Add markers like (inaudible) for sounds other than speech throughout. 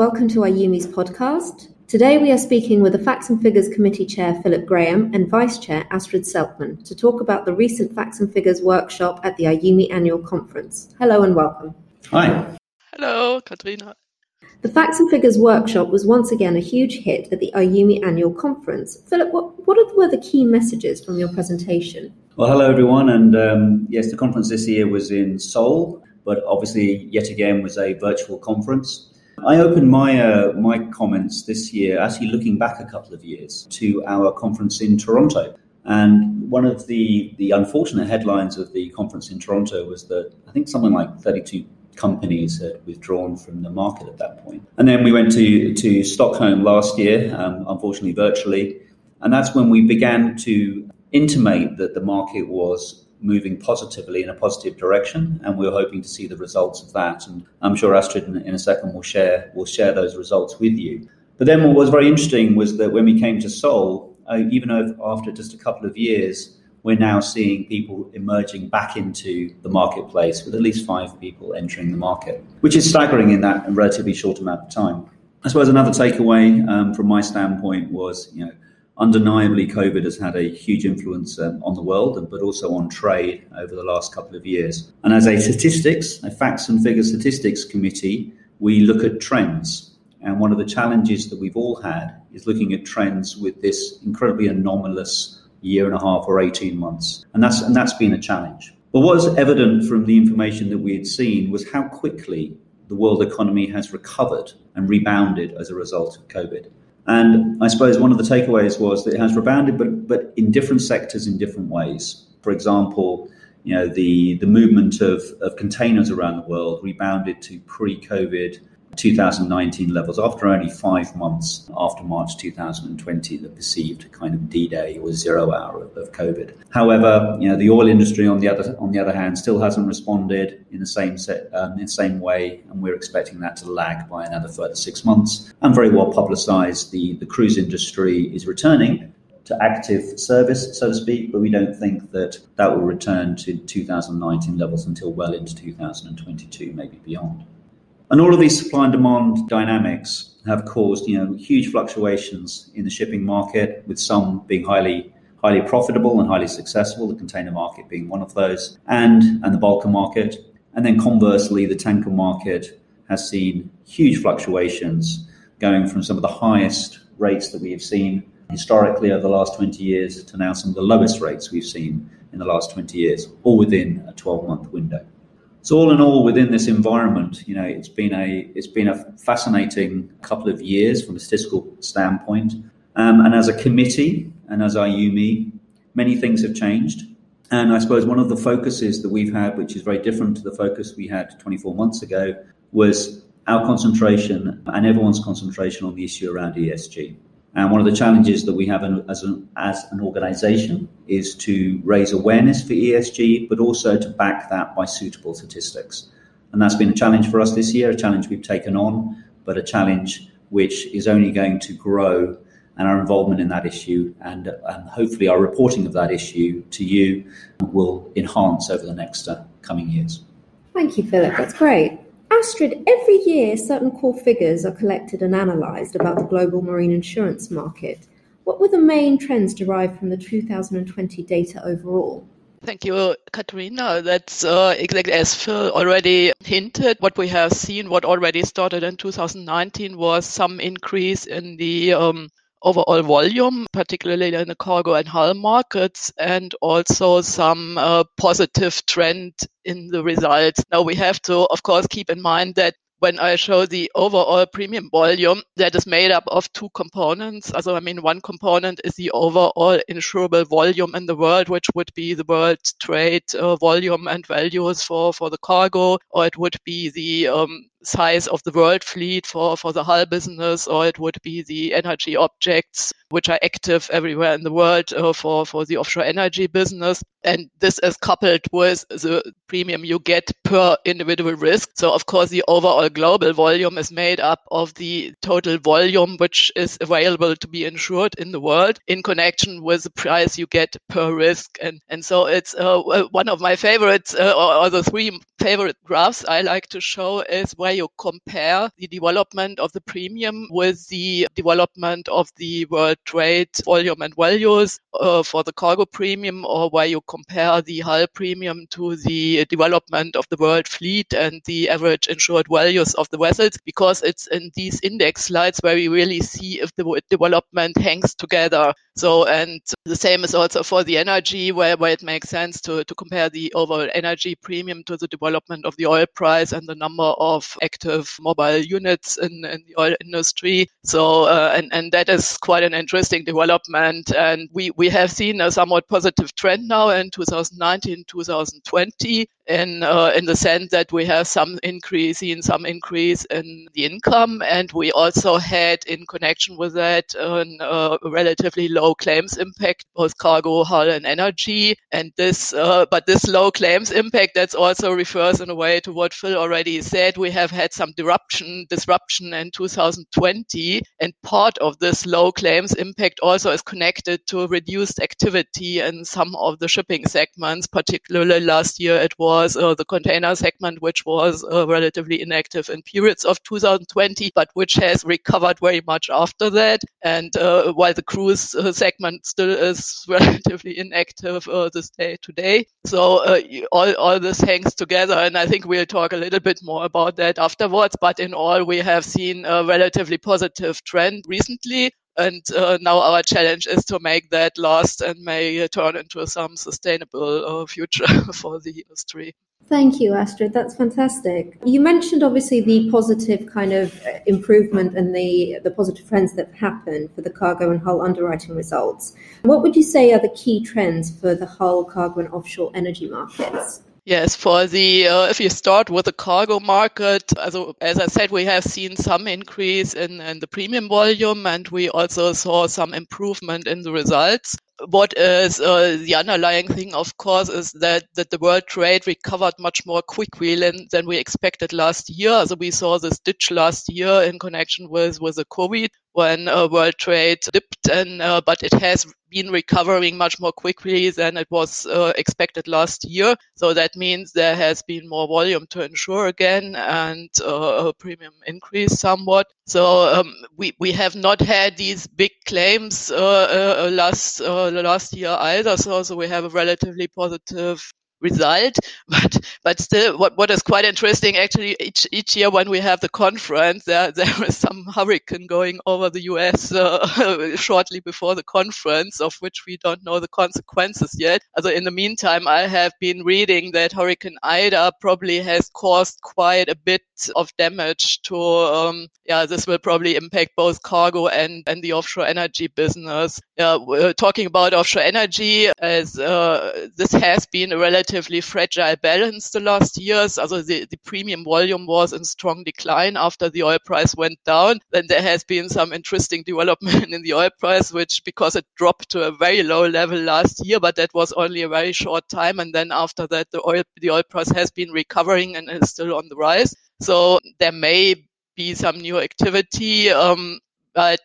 welcome to IUMI's podcast. Today we are speaking with the Facts and Figures Committee Chair Philip Graham and Vice Chair Astrid Seltmann to talk about the recent Facts and Figures workshop at the IUMI annual conference. Hello and welcome. Hi. Hello, Katrina. The Facts and Figures workshop was once again a huge hit at the IUMI annual conference. Philip, what, what were the key messages from your presentation? Well, hello everyone, and um, yes, the conference this year was in Seoul, but obviously, yet again, was a virtual conference. I opened my uh, my comments this year, actually looking back a couple of years to our conference in Toronto. And one of the, the unfortunate headlines of the conference in Toronto was that I think something like 32 companies had withdrawn from the market at that point. And then we went to, to Stockholm last year, um, unfortunately virtually. And that's when we began to intimate that the market was moving positively in a positive direction, and we're hoping to see the results of that. And I'm sure Astrid, in, in a second, will share will share those results with you. But then, what was very interesting was that when we came to Seoul, uh, even after just a couple of years, we're now seeing people emerging back into the marketplace with at least five people entering the market, which is staggering in that relatively short amount of time. I suppose another takeaway um, from my standpoint was, you know, undeniably, COVID has had a huge influence um, on the world, but also on trade over the last couple of years. And as a statistics, a facts and figures statistics committee, we look at trends. And one of the challenges that we've all had is looking at trends with this incredibly anomalous year and a half or 18 months. And that's, and that's been a challenge. But what was evident from the information that we had seen was how quickly the world economy has recovered and rebounded as a result of COVID. And I suppose one of the takeaways was that it has rebounded, but but in different sectors in different ways. For example, you know the the movement of, of containers around the world rebounded to pre-COVID 2019 levels after only five months after March 2020, the perceived kind of D-Day or zero hour of, of, COVID. However, you know the oil industry on the other on the other hand still hasn't responded in the same set, um, in the same way, and we're expecting that to lag by another further six months. And very well publicised, the the cruise industry is returning to active service, so to speak, but we don't think that that will return to 2019 levels until well into 2022, maybe beyond. And all of these supply and demand dynamics have caused, you know, huge fluctuations in the shipping market, with some being highly highly profitable and highly successful, the container market being one of those, and and the bulker market. And then conversely, the tanker market has seen huge fluctuations, going from some of the highest rates that we have seen historically over the last 20 years to now some of the lowest rates we've seen in the last 20 years, all within a 12 month window. So all in all, within this environment, you know, it's been a it's been a fascinating couple of years from a statistical standpoint. Um, and as a committee and as IUMI, many things have changed. And I suppose one of the focuses that we've had, which is very different to the focus we had 24 months ago, was our concentration and everyone's concentration on the issue around ESG. And one of the challenges that we have as an, as an organization is to raise awareness for ESG, but also to back that by suitable statistics. And that's been a challenge for us this year, a challenge we've taken on, but a challenge which is only going to grow. And our involvement in that issue and, and hopefully our reporting of that issue to you will enhance over the next uh, coming years. Thank you, Philip. That's great. Astrid, every year certain core figures are collected and analysed about the global marine insurance market. What were the main trends derived from the 2020 data overall? Thank you, Katrina. That's uh, exactly as Phil already hinted. What we have seen, what already started in 2019, was some increase in the um, overall volume, particularly in the cargo and hull markets, and also some uh, positive trend in the results. Now we have to, of course, keep in mind that when I show the overall premium volume, that is made up of two components. Also, I mean, one component is the overall insurable volume in the world, which would be the world trade uh, volume and values for, for the cargo, or it would be the um, size of the world fleet for, for the hull business, or it would be the energy objects which are active everywhere in the world uh, for, for the offshore energy business. And this is coupled with the premium you get per individual risk. So, of course, the overall global volume is made up of the total volume which is available to be insured in the world in connection with the price you get per risk. And, and so it's uh, one of my favorites, uh, or, or the three favorite graphs I like to show is when you compare the development of the premium with the development of the world trade volume and values uh, for the cargo premium, or where you compare the hull premium to the development of the world fleet and the average insured values of the vessels, because it's in these index slides where we really see if the development hangs together. So, and the same is also for the energy, where, where it makes sense to, to compare the overall energy premium to the development of the oil price and the number of active mobile units in, in the oil industry. So, uh, and, and that is quite an interesting development. And we, we have seen a somewhat positive trend now in 2019, 2020 in uh, in the sense that we have some increase, seen some increase in the income, and we also had in connection with that a uh, relatively low claims impact, both cargo, hull, and energy. And this, uh, but this low claims impact that also refers in a way to what Phil already said. We have had some disruption disruption in 2020, and part of this low claims impact also is connected to reduced activity in some of the shipping segments. Particularly last year, it was was uh, the container segment, which was uh, relatively inactive in periods of 2020, but which has recovered very much after that. And uh, while the cruise segment still is (laughs) relatively inactive this day today. So all, all this hangs together. And I think we'll talk a little bit more about that afterwards. But in all, we have seen a relatively positive trend recently. And uh, now our challenge is to make that last and may turn into some sustainable uh, future (laughs) for the industry. Thank you, Astrid. That's fantastic. You mentioned obviously the positive kind of uh, improvement and the, the positive trends that happened for the cargo and hull underwriting results. What would you say are the key trends for the hull, cargo, and offshore energy markets? Yes, for the uh, if you start with the cargo market, as, as I said, we have seen some increase in, in the premium volume, and we also saw some improvement in the results what is uh, the underlying thing, of course, is that, that the world trade recovered much more quickly than, than we expected last year. So we saw this ditch last year in connection with, with the COVID when uh, world trade dipped, and uh, but it has been recovering much more quickly than it was uh, expected last year. So that means there has been more volume to insure again, and uh, a premium increase somewhat. So um, we we have not had these big claims uh, last last year either. So so we have a relatively positive result. (laughs) But but still, what what is quite interesting actually each each year when we have the conference, there (laughs) there is some hurricane going over the U.S. Uh, (laughs) shortly before the conference, of which we don't know the consequences yet. Also in the meantime, I have been reading that Hurricane Ida probably has caused quite a bit of damage to. Um, yeah, this will probably impact both cargo and and the offshore energy business. Yeah, talking about offshore energy as uh, this has been a relatively relatively fragile balance the last years. Also the, the premium volume was in strong decline after the oil price went down. Then there has been some interesting development (laughs) in the oil price, which because it dropped to a very low level last year, but that was only a very short time. And then after that, the oil, the oil price has been recovering and is still on the rise. So there may be some new activity. Um, but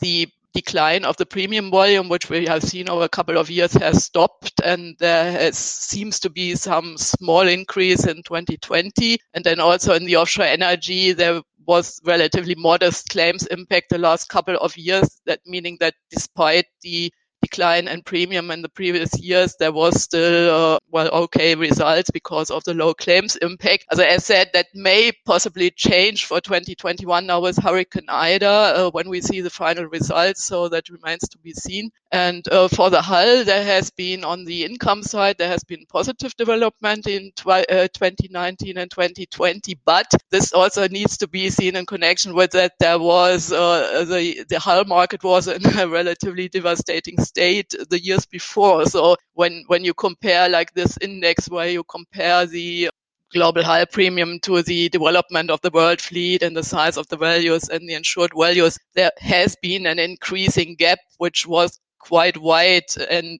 the decline of the premium volume, which we have seen over a couple of years, has stopped, and there has, seems to be some small increase in 2020. And then also in the offshore energy, there was relatively modest claims impact the last couple of years. That meaning that despite the decline in premium in the previous years, there was still, uh, well, okay results because of the low claims impact. As I said, that may possibly change for 2021 now with Hurricane Ida uh, when we see the final results. So that remains to be seen. And uh, for the hull, there has been on the income side, there has been positive development in tw- 2019 uh, and 2020, but this also needs to be seen in connection with that there was uh, the, the hull market was in a relatively devastating state the years before. So when, when you compare like this index where you compare the global hull premium to the development of the world fleet and the size of the values and the insured values, there has been an increasing gap, which was quite wide. And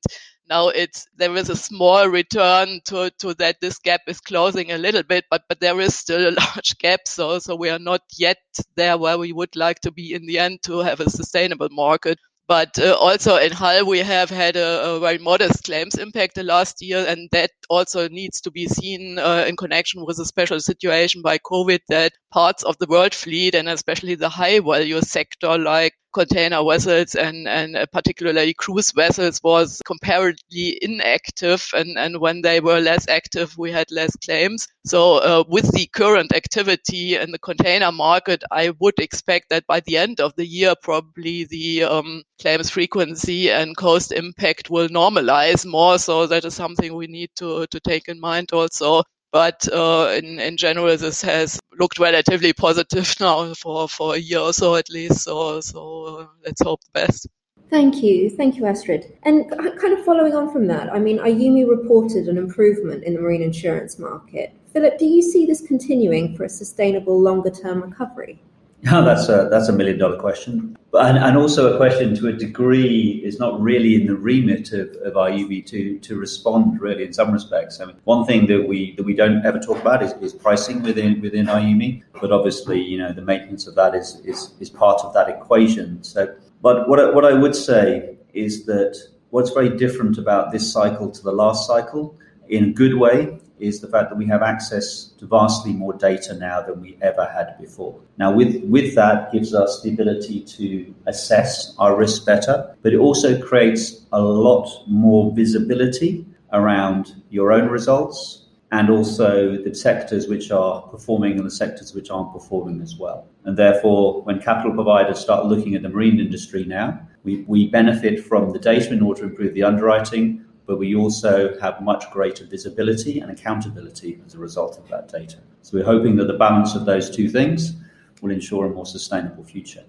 now it's there is a small return to, to that this gap is closing a little bit but but there is still a (laughs) large gap. So so we are not yet there where we would like to be in the end to have a sustainable market But uh, also in Hull, we have had a, a, very modest claims impact the last year, and that also needs to be seen uh, in connection with a special situation by COVID that parts of the world fleet and especially the high value sector like container vessels and, and uh, particularly cruise vessels was comparatively inactive. And, and when they were less active, we had less claims. So uh, with the current activity in the container market, I would expect that by the end of the year, probably the um, claims frequency and cost impact will normalize more. So that is something we need to, to take in mind also. But uh, in, in general, this has looked relatively positive (laughs) now for, for a year or so at least. So, so uh, let's hope the best. Thank you. Thank you, Astrid. And kind of following on from that, I mean, IUMI reported an improvement in the marine insurance market. Philip, do you see this continuing for a sustainable longer term recovery? (laughs) Oh, that's a that's a million dollar question, and, and also a question to a degree is not really in the remit of, of IUMI to to respond really in some respects. I mean, one thing that we that we don't ever talk about is, is pricing within within IUMI, but obviously you know the maintenance of that is is, is part of that equation. So, but what what I would say is that what's very different about this cycle to the last cycle, in a good way, is the fact that we have access to vastly more data now than we ever had before. Now, with, with that gives us the ability to assess our risk better, but it also creates a lot more visibility around your own results and also the sectors which are performing and the sectors which aren't performing as well. And therefore, when capital providers start looking at the marine industry now, we, we benefit from the data in order to improve the underwriting, but we also have much greater visibility and accountability as a result of that data. So we're hoping that the balance of those two things will ensure a more sustainable future.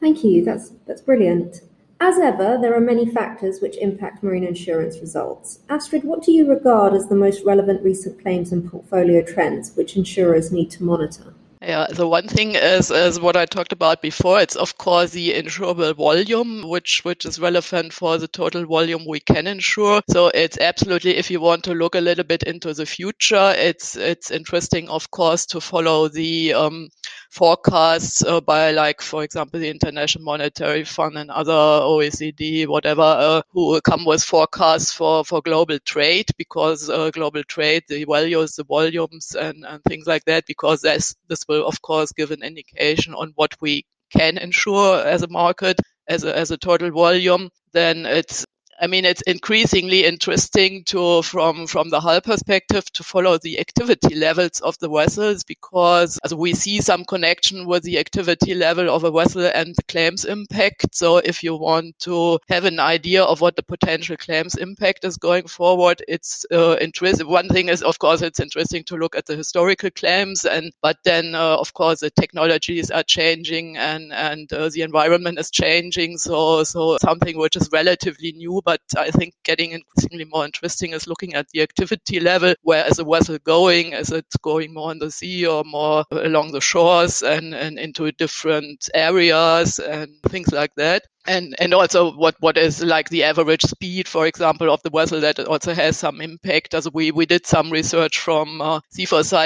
Thank you. That's that's brilliant. As ever, there are many factors which impact marine insurance results. Astrid, what do you regard as the most relevant recent claims and portfolio trends which insurers need to monitor? Yeah, the one thing is, is what I talked about before. It's of course the insurable volume, which which is relevant for the total volume we can insure. So it's absolutely, if you want to look a little bit into the future, it's it's interesting, of course, to follow the um, forecasts uh, by, like for example, the International Monetary Fund and other OECD, whatever, uh, who come with forecasts for for global trade because uh, global trade, the values, the volumes, and, and things like that, because this this will of course give an indication on what we can insure as a market as a, as a total volume, then it's I mean, it's increasingly interesting to, from, from the hull perspective, to follow the activity levels of the vessels because as we see some connection with the activity level of a vessel and the claims impact. So if you want to have an idea of what the potential claims impact is going forward, it's uh, interesting. One thing is, of course, it's interesting to look at the historical claims and, but then, uh, of course, the technologies are changing and, and uh, the environment is changing. So, so something which is relatively new, but I think getting increasingly more interesting is looking at the activity level. Where is a vessel going? Is it going more on the sea or more along the shores and, and into different areas and things like that? and and also what what is like the average speed for example of the vessel that also has some impact as we we did some research from uh,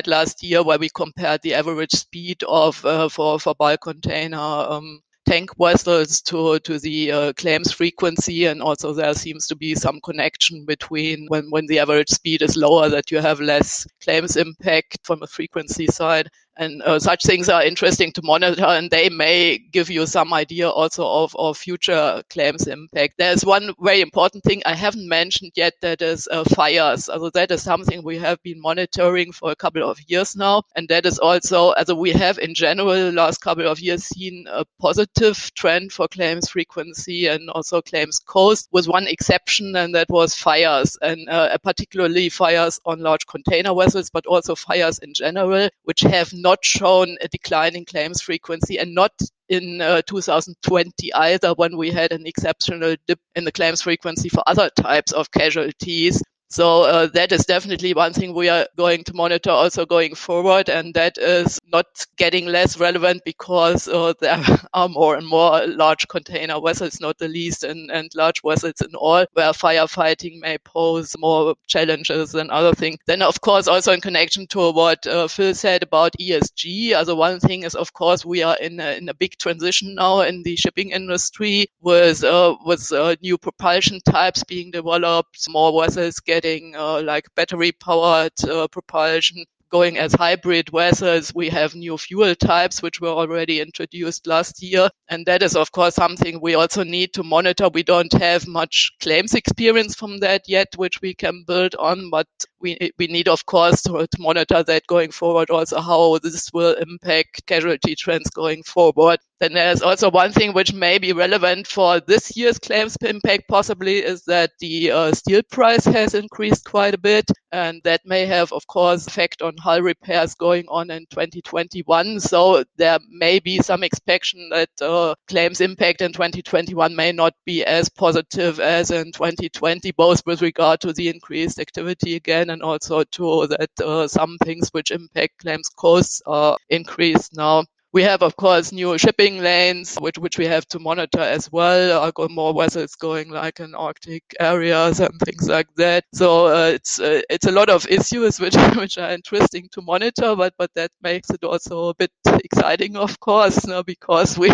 last year where we compared the average speed of uh, for for bulk container um, tank vessels to, to the uh, claims frequency. And also there seems to be some connection between when, when the average speed is lower that you have less claims impact from a frequency side and uh, such things are interesting to monitor and they may give you some idea also of, of future claims impact. There's one very important thing i haven't mentioned yet that is uh, fires. So that is something we have been monitoring for a couple of years now. And that is also as we have in general last couple of years seen a positive trend for claims frequency and also claims cost with one exception and that was fires. And uh, particularly fires on large container vessels but also fires in general which have not shown a decline in claims frequency and not in uh, 2020 either when we had an exceptional dip in the claims frequency for other types of casualties. So uh, that is definitely one thing we are going to monitor also going forward, and that is not getting less relevant because uh, there (laughs) are more and more large container vessels, not the least, and, and large vessels in all, where firefighting may pose more challenges than other things. Then, of course, also in connection to what uh, Phil said about ESG, as one thing is, of course, we are in a, in a big transition now in the shipping industry with uh, with uh, new propulsion types being developed, more vessels getting getting uh, like battery powered uh, propulsion going as hybrid vessels. We have new fuel types, which were already introduced last year. And that is, of course, something we also need to monitor. We don't have much claims experience from that yet, which we can build on, but we, we need, of course, to, to monitor that going forward also how this will impact casualty trends going forward. Then there's also one thing which may be relevant for this year's claims impact possibly is that the uh, steel price has increased quite a bit and that may have of course effect on hull repairs going on in 2021 so there may be some expectation that uh, claims impact in 2021 may not be as positive as in 2020 both with regard to the increased activity again and also to that uh, some things which impact claims costs are increased now we have, of course, new shipping lanes, which, which we have to monitor as well. Got more vessels going like in Arctic areas and things like that. So uh, it's uh, it's a lot of issues (laughs) which which are interesting to monitor, but but that makes it also a bit exciting, of course, know, because we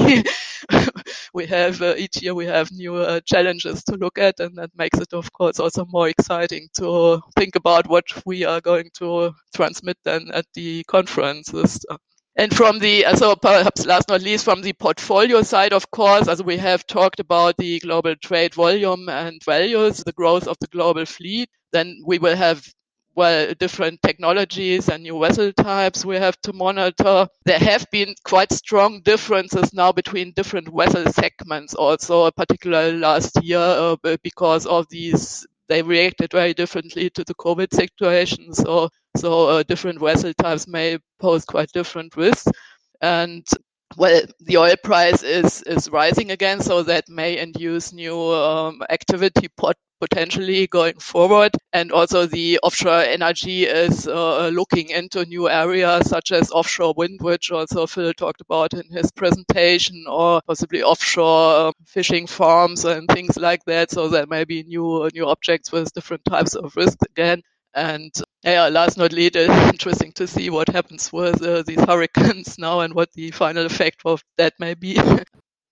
(laughs) we have uh, each year we have new uh, challenges to look at, and that makes it, of course, also more exciting to think about what we are going to transmit then at the conferences. And from the, so perhaps last not least, from the portfolio side, of course, as we have talked about the global trade volume and values, the growth of the global fleet, then we will have well, different technologies and new vessel types we have to monitor. There have been quite strong differences now between different vessel segments also, particularly last year, uh, because of these they reacted very differently to the COVID situation. So, so uh, different vessel types may pose quite different risks. And well, the oil price is, is rising again, so that may induce new um, activity pot- potentially going forward. And also the offshore energy is uh, looking into new areas such as offshore wind, which also Phil talked about in his presentation, or possibly offshore um, fishing farms and things like that. So there may be new new objects with different types of risks again. And yeah, last not least, it's (laughs) interesting to see what happens with uh, these hurricanes (laughs) now and what the final effect of that may be. (laughs)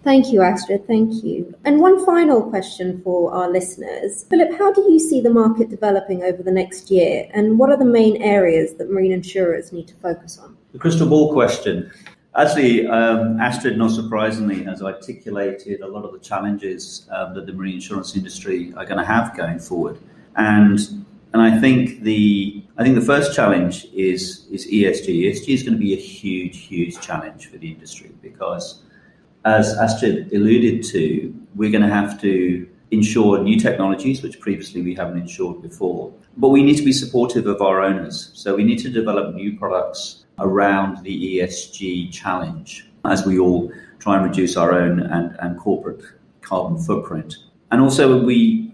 Thank you, Astrid. Thank you. And one final question for our listeners. Philip, how do you see the market developing over the next year? And what are the main areas that marine insurers need to focus on? The crystal ball question. Actually, um, Astrid, not surprisingly, has articulated a lot of the challenges um, that the marine insurance industry are going to have going forward. And and I think the I think the first challenge is is ESG. ESG is going to be a huge, huge challenge for the industry because, as Astrid alluded to, we're going to have to insure new technologies which previously we haven't insured before. But we need to be supportive of our owners. So we need to develop new products around the ESG challenge as we all try and reduce our own and, and corporate carbon footprint. And also we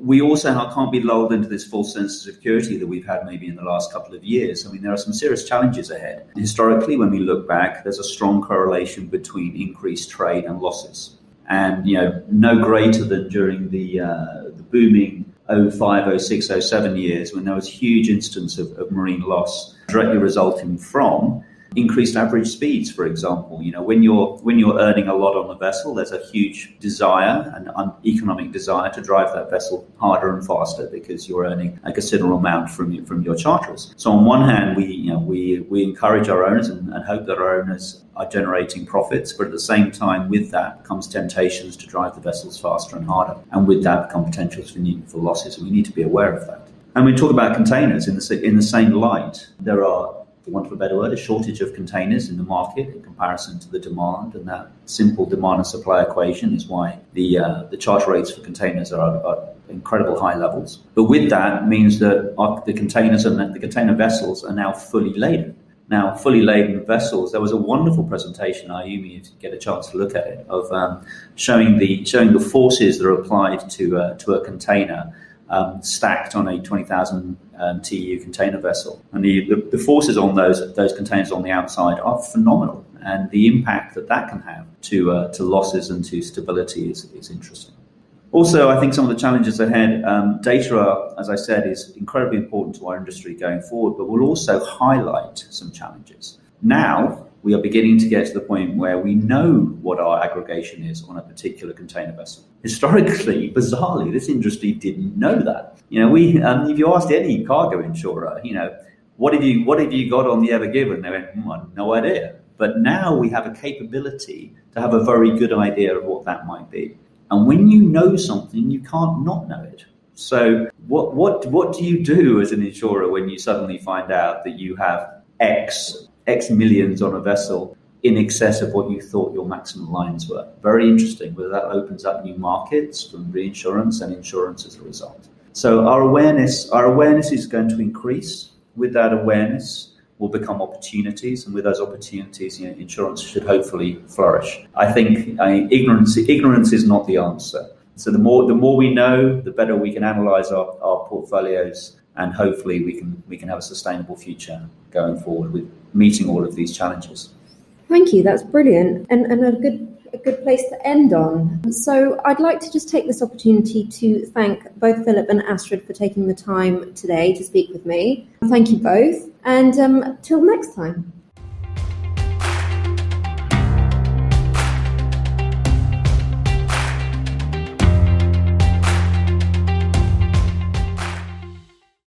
we also can't be lulled into this false sense of security that we've had maybe in the last couple of years. I mean, there are some serious challenges ahead. Historically, when we look back, there's a strong correlation between increased trade and losses. And, you know, no greater than during the, uh, the booming 05, 06, 07 years when there was huge instance of, of marine loss directly resulting from increased average speeds, for example. You know, when you're when you're earning a lot on a vessel, there's a huge desire, an un- economic desire to drive that vessel harder and faster because you're earning a considerable amount from from your charterers. So on one hand, we you know we we encourage our owners and, and hope that our owners are generating profits, but at the same time, with that comes temptations to drive the vessels faster and harder, and with that come potentials for, new, for losses. And we need to be aware of that. And we talk about containers in the in the same light. There are for want of a better word, a shortage of containers in the market in comparison to the demand. And that simple demand and supply equation is why the, uh, the charge rates for containers are at incredible high levels. But with that means that our, the containers and the container vessels are now fully laden. Now, fully laden vessels. There was a wonderful presentation, IUMI, if you get a chance to look at it, of um, showing the showing the forces that are applied to uh, to a container um, stacked on a 20,000 um, TEU container vessel. And the, the, the, forces on those, those containers on the outside are phenomenal. And the impact that that can have to, uh, to losses and to stability is, is interesting. Also, I think some of the challenges ahead, um, data, are, as I said, is incredibly important to our industry going forward, but will also highlight some challenges. Now, we are beginning to get to the point where we know what our aggregation is on a particular container vessel. Historically, bizarrely, this industry didn't know that. You know, we um, if you asked any cargo insurer, you know, what have you what have you got on the Ever Given? They went, hmm, no idea. But now we have a capability to have a very good idea of what that might be. And when you know something, you can't not know it. So what what what do you do as an insurer when you suddenly find out that you have X X millions on a vessel in excess of what you thought your maximum lines were. Very interesting, whether that opens up new markets from reinsurance and insurance as a result. So our awareness, our awareness is going to increase. With that awareness will become opportunities, and with those opportunities, you know, insurance should hopefully flourish. I think I mean, ignorance ignorance is not the answer. So the more the more we know, the better we can analyze our, our portfolios and hopefully we can we can have a sustainable future going forward with meeting all of these challenges. Thank you. That's brilliant and, and a good a good place to end on. So I'd like to just take this opportunity to thank both Philip and Astrid for taking the time today to speak with me. Thank you both, and um, till next time.